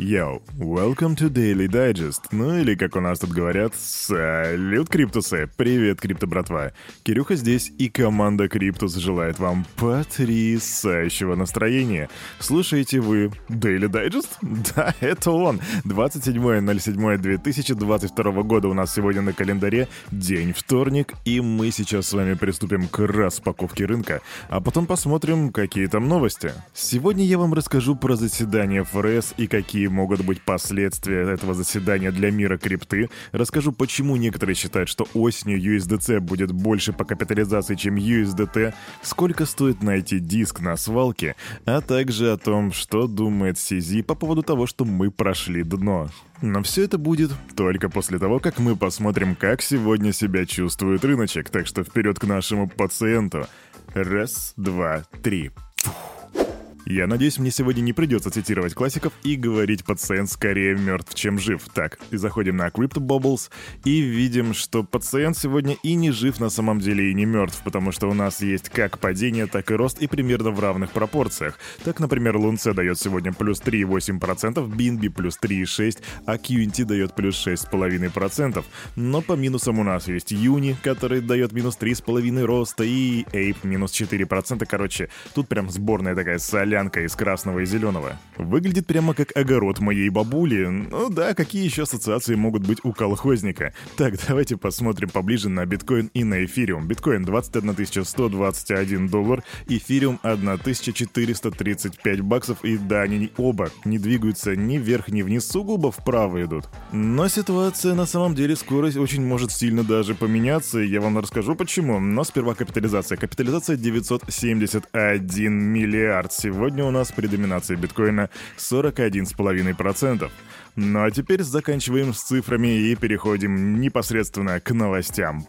Yo, welcome to Daily Digest. Ну или, как у нас тут говорят, салют, Криптусы. Привет, Крипто братва. Кирюха здесь, и команда Криптус желает вам потрясающего настроения. Слушаете вы Daily Digest? Да, это он. 27.07.2022 года у нас сегодня на календаре, день вторник, и мы сейчас с вами приступим к распаковке рынка, а потом посмотрим, какие там новости. Сегодня я вам расскажу про заседание ФРС и какие могут быть последствия этого заседания для мира крипты, расскажу, почему некоторые считают, что осенью USDC будет больше по капитализации, чем USDT, сколько стоит найти диск на свалке, а также о том, что думает CZ по поводу того, что мы прошли дно. Но все это будет только после того, как мы посмотрим, как сегодня себя чувствует рыночек, так что вперед к нашему пациенту. Раз, два, три. Я надеюсь, мне сегодня не придется цитировать классиков и говорить пациент скорее мертв, чем жив. Так, и заходим на Crypto Bubbles и видим, что пациент сегодня и не жив на самом деле, и не мертв, потому что у нас есть как падение, так и рост, и примерно в равных пропорциях. Так, например, Лунце дает сегодня плюс 3,8%, BNB плюс 3,6%, а QNT дает плюс 6,5%. Но по минусам у нас есть Юни, который дает минус 3,5% роста, и Ape минус 4%. Короче, тут прям сборная такая соля солянка из красного и зеленого. Выглядит прямо как огород моей бабули. Ну да, какие еще ассоциации могут быть у колхозника? Так, давайте посмотрим поближе на биткоин и на эфириум. Биткоин 21 121 доллар, эфириум 1435 баксов. И да, они оба не двигаются ни вверх, ни вниз, сугубо вправо идут. Но ситуация на самом деле скоро очень может сильно даже поменяться, я вам расскажу почему. Но сперва капитализация. Капитализация 971 миллиард сегодня Сегодня у нас при доминации биткоина 41,5%. Ну а теперь заканчиваем с цифрами и переходим непосредственно к новостям.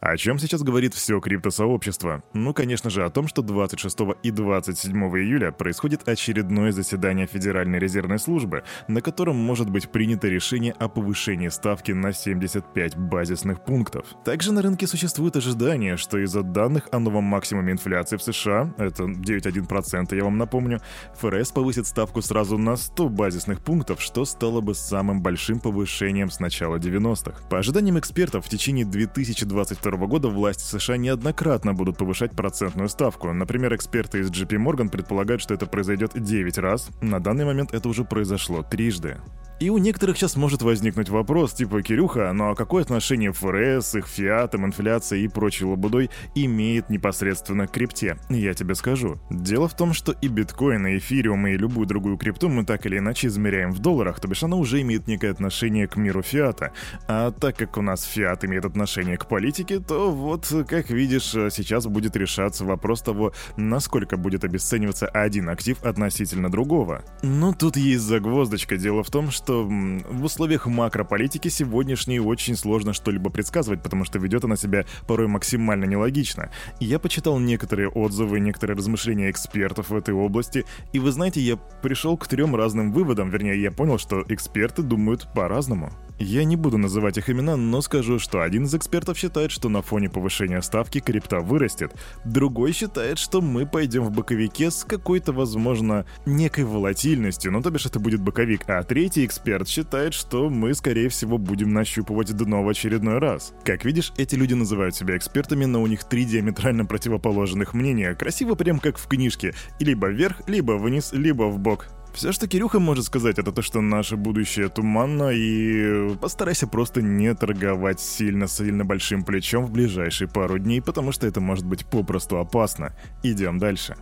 О чем сейчас говорит все криптосообщество? Ну, конечно же, о том, что 26 и 27 июля происходит очередное заседание Федеральной резервной службы, на котором может быть принято решение о повышении ставки на 75 базисных пунктов. Также на рынке существует ожидание, что из-за данных о новом максимуме инфляции в США, это 9,1%, я вам напомню, ФРС повысит ставку сразу на 100 базисных пунктов, что стало бы самым большим повышением с начала 90-х. По ожиданиям экспертов, в течение 2022 2022 года власти США неоднократно будут повышать процентную ставку. Например, эксперты из JP Morgan предполагают, что это произойдет 9 раз. На данный момент это уже произошло трижды. И у некоторых сейчас может возникнуть вопрос, типа, Кирюха, ну а какое отношение ФРС, их фиатом, инфляцией и прочей лабудой имеет непосредственно к крипте? Я тебе скажу. Дело в том, что и биткоин, и эфириум, и любую другую крипту мы так или иначе измеряем в долларах, то бишь она уже имеет некое отношение к миру фиата. А так как у нас фиат имеет отношение к политике, то вот, как видишь, сейчас будет решаться вопрос того, насколько будет обесцениваться один актив относительно другого. Но тут есть загвоздочка. Дело в том, что что в условиях макрополитики сегодняшней очень сложно что-либо предсказывать, потому что ведет она себя порой максимально нелогично. Я почитал некоторые отзывы, некоторые размышления экспертов в этой области, и вы знаете, я пришел к трем разным выводам, вернее, я понял, что эксперты думают по-разному. Я не буду называть их имена, но скажу, что один из экспертов считает, что на фоне повышения ставки крипта вырастет. Другой считает, что мы пойдем в боковике с какой-то, возможно, некой волатильностью, ну то бишь это будет боковик. А третий эксперт считает, что мы, скорее всего, будем нащупывать дно в очередной раз. Как видишь, эти люди называют себя экспертами, но у них три диаметрально противоположных мнения. Красиво прям как в книжке. Либо вверх, либо вниз, либо в бок. Все, что Кирюха может сказать, это то, что наше будущее туманно, и постарайся просто не торговать сильно-сильно большим плечом в ближайшие пару дней, потому что это может быть попросту опасно. Идем дальше.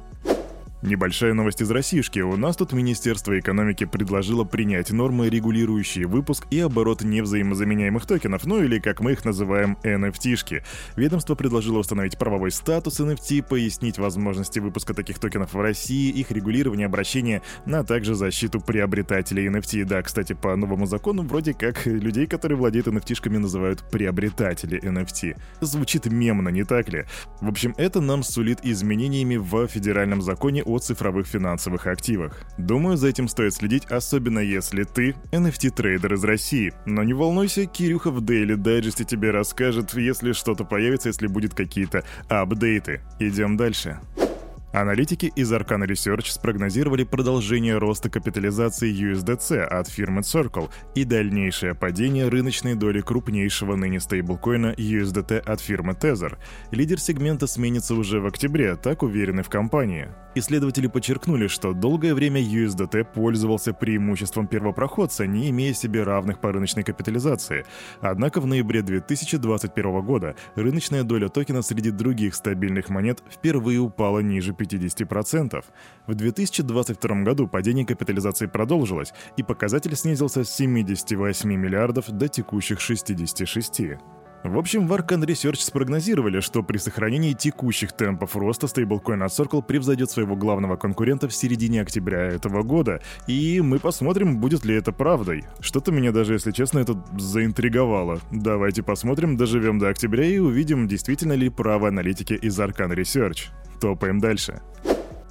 Небольшая новость из Российшки. У нас тут Министерство экономики предложило принять нормы, регулирующие выпуск и оборот невзаимозаменяемых токенов, ну или, как мы их называем, NFT-шки. Ведомство предложило установить правовой статус NFT, пояснить возможности выпуска таких токенов в России, их регулирование обращения, а также защиту приобретателей NFT. Да, кстати, по новому закону вроде как людей, которые владеют NFT-шками, называют приобретатели NFT. Звучит мемно, не так ли? В общем, это нам сулит изменениями в федеральном законе о о цифровых финансовых активах. Думаю, за этим стоит следить, особенно если ты NFT-трейдер из России. Но не волнуйся, Кирюха в Daily Digest тебе расскажет, если что-то появится, если будет какие-то апдейты. Идем дальше. Аналитики из Arcana Research спрогнозировали продолжение роста капитализации USDC от фирмы Circle и дальнейшее падение рыночной доли крупнейшего ныне стейблкоина USDT от фирмы Tether. Лидер сегмента сменится уже в октябре, так уверены в компании. Исследователи подчеркнули, что долгое время USDT пользовался преимуществом первопроходца, не имея себе равных по рыночной капитализации. Однако в ноябре 2021 года рыночная доля токена среди других стабильных монет впервые упала ниже 50%. В 2022 году падение капитализации продолжилось, и показатель снизился с 78 миллиардов до текущих 66. В общем, в Arcan Research спрогнозировали, что при сохранении текущих темпов роста стейблкоин от Circle превзойдет своего главного конкурента в середине октября этого года, и мы посмотрим, будет ли это правдой. Что-то меня даже, если честно, это заинтриговало. Давайте посмотрим, доживем до октября и увидим, действительно ли правы аналитики из Arcan Research. Топаем дальше.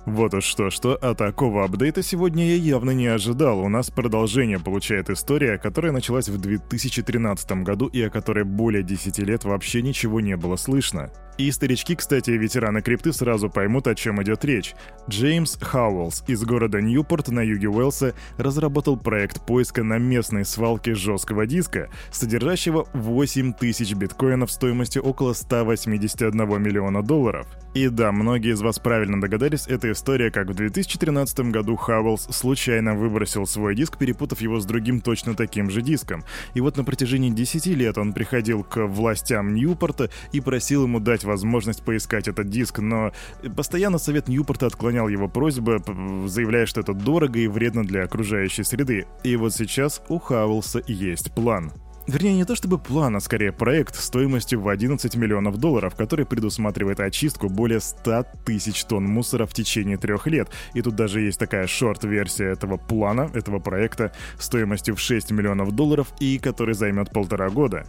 Вот уж что-что, а такого апдейта сегодня я явно не ожидал. У нас продолжение получает история, которая началась в 2013 году и о которой более 10 лет вообще ничего не было слышно. И старички, кстати, ветераны крипты сразу поймут, о чем идет речь. Джеймс Хауэллс из города Ньюпорт на юге Уэлса разработал проект поиска на местной свалке жесткого диска, содержащего 8000 биткоинов стоимостью около 181 миллиона долларов. И да, многие из вас правильно догадались, это история, как в 2013 году Хауэллс случайно выбросил свой диск, перепутав его с другим точно таким же диском. И вот на протяжении 10 лет он приходил к властям Ньюпорта и просил ему дать возможность поискать этот диск, но постоянно совет Ньюпорта отклонял его просьбы, заявляя, что это дорого и вредно для окружающей среды. И вот сейчас у Хауэлса есть план. Вернее, не то чтобы план, а скорее проект стоимостью в 11 миллионов долларов, который предусматривает очистку более 100 тысяч тонн мусора в течение трех лет. И тут даже есть такая шорт-версия этого плана, этого проекта, стоимостью в 6 миллионов долларов и который займет полтора года.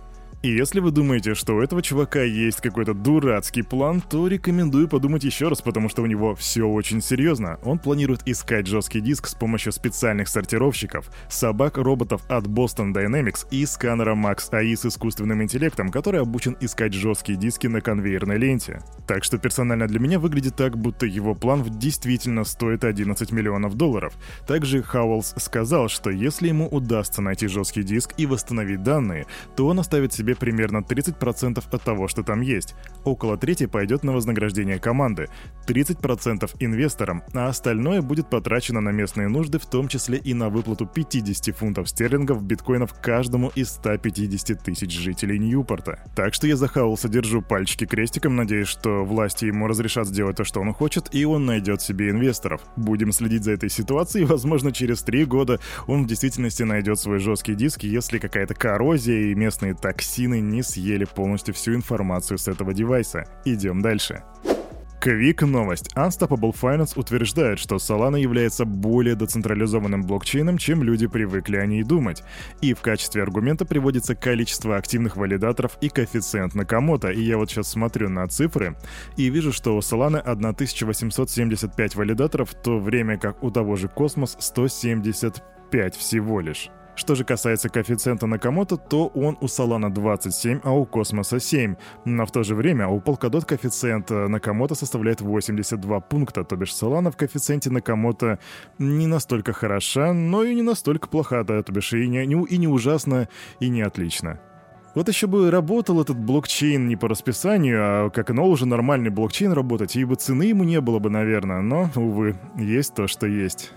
И если вы думаете, что у этого чувака есть какой-то дурацкий план, то рекомендую подумать еще раз, потому что у него все очень серьезно. Он планирует искать жесткий диск с помощью специальных сортировщиков, собак-роботов от Boston Dynamics и сканера Max AI с искусственным интеллектом, который обучен искать жесткие диски на конвейерной ленте. Так что персонально для меня выглядит так, будто его план действительно стоит 11 миллионов долларов. Также Хауэллс сказал, что если ему удастся найти жесткий диск и восстановить данные, то он оставит себе примерно 30% от того, что там есть. Около трети пойдет на вознаграждение команды, 30% инвесторам, а остальное будет потрачено на местные нужды, в том числе и на выплату 50 фунтов стерлингов биткоинов каждому из 150 тысяч жителей Ньюпорта. Так что я за Хаулса держу пальчики крестиком, надеюсь, что власти ему разрешат сделать то, что он хочет, и он найдет себе инвесторов. Будем следить за этой ситуацией, возможно, через три года он в действительности найдет свой жесткий диск, если какая-то коррозия и местные такси токсины не съели полностью всю информацию с этого девайса. Идем дальше. Квик новость. Unstoppable Finance утверждает, что Solana является более децентрализованным блокчейном, чем люди привыкли о ней думать. И в качестве аргумента приводится количество активных валидаторов и коэффициент Накамото. И я вот сейчас смотрю на цифры и вижу, что у Solana 1875 валидаторов, в то время как у того же Космос 175 всего лишь. Что же касается коэффициента Накамото, то он у Solana 27, а у Космоса 7. Но в то же время у Polkadot коэффициент Накамото составляет 82 пункта, то бишь Solana в коэффициенте Накамото не настолько хороша, но и не настолько плоха, да, то бишь и не, и не ужасно, и не отлично. Вот еще бы работал этот блокчейн не по расписанию, а как оно уже нормальный блокчейн работать, и бы цены ему не было бы, наверное, но, увы, есть то, что есть.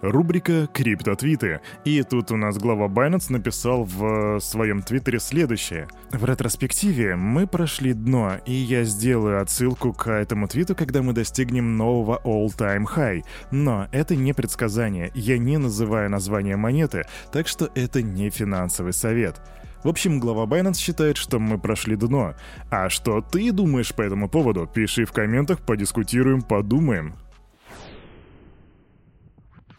Рубрика «Криптотвиты». И тут у нас глава Binance написал в своем твиттере следующее. В ретроспективе мы прошли дно, и я сделаю отсылку к этому твиту, когда мы достигнем нового all-time high. Но это не предсказание, я не называю название монеты, так что это не финансовый совет. В общем, глава Binance считает, что мы прошли дно. А что ты думаешь по этому поводу? Пиши в комментах, подискутируем, подумаем.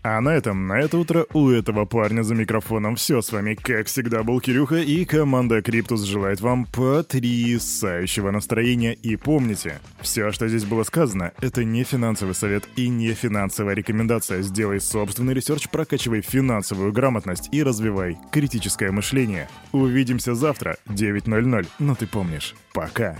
А на этом, на это утро у этого парня за микрофоном все. С вами, как всегда, был Кирюха, и команда Криптус желает вам потрясающего настроения. И помните, все, что здесь было сказано, это не финансовый совет и не финансовая рекомендация. Сделай собственный research, прокачивай финансовую грамотность и развивай критическое мышление. Увидимся завтра, 9.00. Но ты помнишь. Пока.